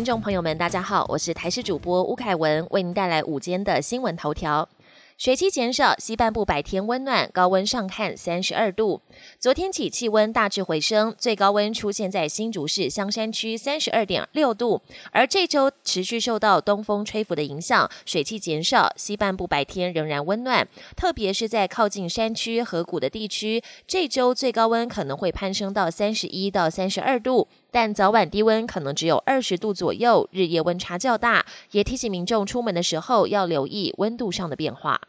听众朋友们，大家好，我是台视主播吴凯文，为您带来午间的新闻头条。水汽减少，西半部白天温暖，高温上看三十二度。昨天起气温大致回升，最高温出现在新竹市香山区三十二点六度。而这周持续受到东风吹拂的影响，水汽减少，西半部白天仍然温暖，特别是在靠近山区河谷的地区，这周最高温可能会攀升到三十一到三十二度，但早晚低温可能只有二十度左右，日夜温差较大，也提醒民众出门的时候要留意温度上的变化。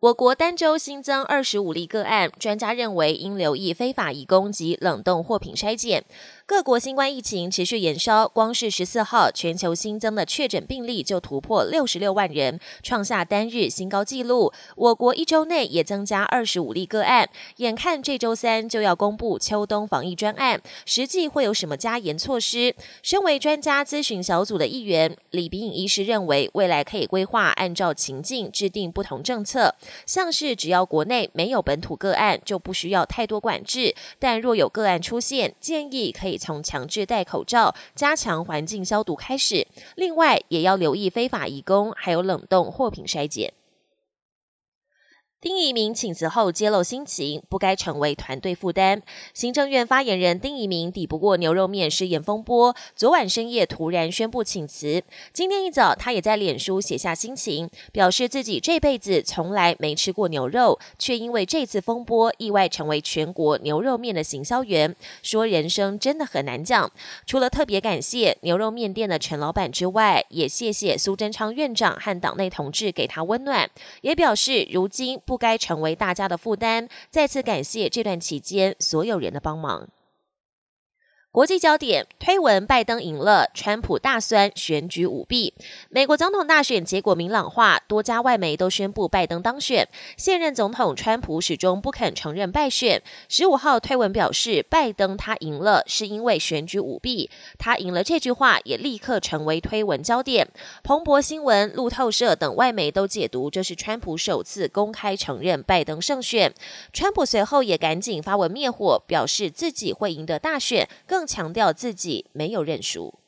我国单周新增二十五例个案，专家认为应留意非法移工及冷冻货品筛检。各国新冠疫情持续延烧，光是十四号全球新增的确诊病例就突破六十六万人，创下单日新高纪录。我国一周内也增加二十五例个案，眼看这周三就要公布秋冬防疫专案，实际会有什么加严措施？身为专家咨询小组的一员，李炳颖医师认为，未来可以规划按照情境制定不同政策，像是只要国内没有本土个案，就不需要太多管制；但若有个案出现，建议可以。从强制戴口罩、加强环境消毒开始，另外也要留意非法移工，还有冷冻货品筛检。丁仪明请辞后揭露心情，不该成为团队负担。行政院发言人丁仪明抵不过牛肉面失言风波，昨晚深夜突然宣布请辞。今天一早，他也在脸书写下心情，表示自己这辈子从来没吃过牛肉，却因为这次风波意外成为全国牛肉面的行销员。说人生真的很难讲。除了特别感谢牛肉面店的陈老板之外，也谢谢苏贞昌院长和党内同志给他温暖，也表示如今。不该成为大家的负担。再次感谢这段期间所有人的帮忙。国际焦点推文：拜登赢了，川普大酸选举舞弊。美国总统大选结果明朗化，多家外媒都宣布拜登当选。现任总统川普始终不肯承认败选。十五号推文表示，拜登他赢了，是因为选举舞弊。他赢了这句话也立刻成为推文焦点。彭博新闻、路透社等外媒都解读这是川普首次公开承认拜登胜选。川普随后也赶紧发文灭火，表示自己会赢得大选，更。强调自己没有认输。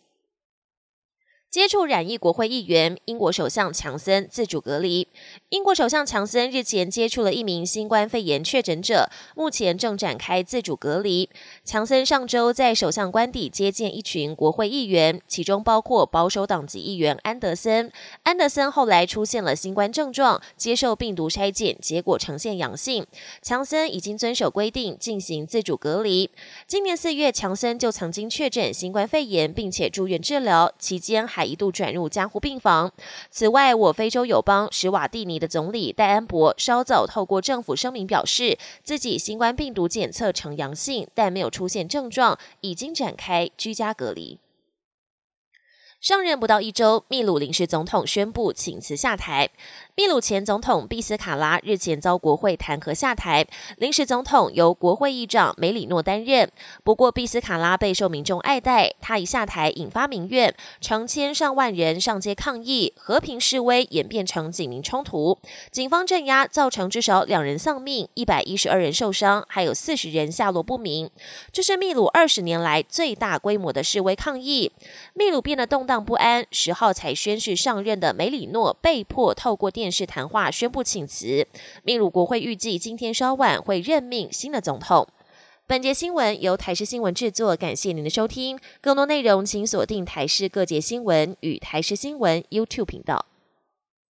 接触染疫国会议员，英国首相强森自主隔离。英国首相强森日前接触了一名新冠肺炎确诊者，目前正展开自主隔离。强森上周在首相官邸接见一群国会议员，其中包括保守党籍议员安德森。安德森后来出现了新冠症状，接受病毒筛检，结果呈现阳性。强森已经遵守规定进行自主隔离。今年四月，强森就曾经确诊新冠肺炎，并且住院治疗，期间还一度转入加护病房。此外，我非洲友邦史瓦蒂尼的总理戴安博稍早透过政府声明表示，自己新冠病毒检测呈阳性，但没有出现症状，已经展开居家隔离。上任不到一周，秘鲁临时总统宣布请辞下台。秘鲁前总统毕斯卡拉日前遭国会弹劾下台，临时总统由国会议长梅里诺担任。不过，毕斯卡拉备受民众爱戴，他一下台引发民怨，成千上万人上街抗议，和平示威演变成警民冲突，警方镇压，造成至少两人丧命，一百一十二人受伤，还有四十人下落不明。这是秘鲁二十年来最大规模的示威抗议。秘鲁变得动荡不安，十号才宣誓上任的梅里诺被迫透过电。视谈话宣布请辞，秘鲁国会预计今天稍晚会任命新的总统。本节新闻由台视新闻制作，感谢您的收听。更多内容请锁定台视各界新闻与台视新闻 YouTube 频道。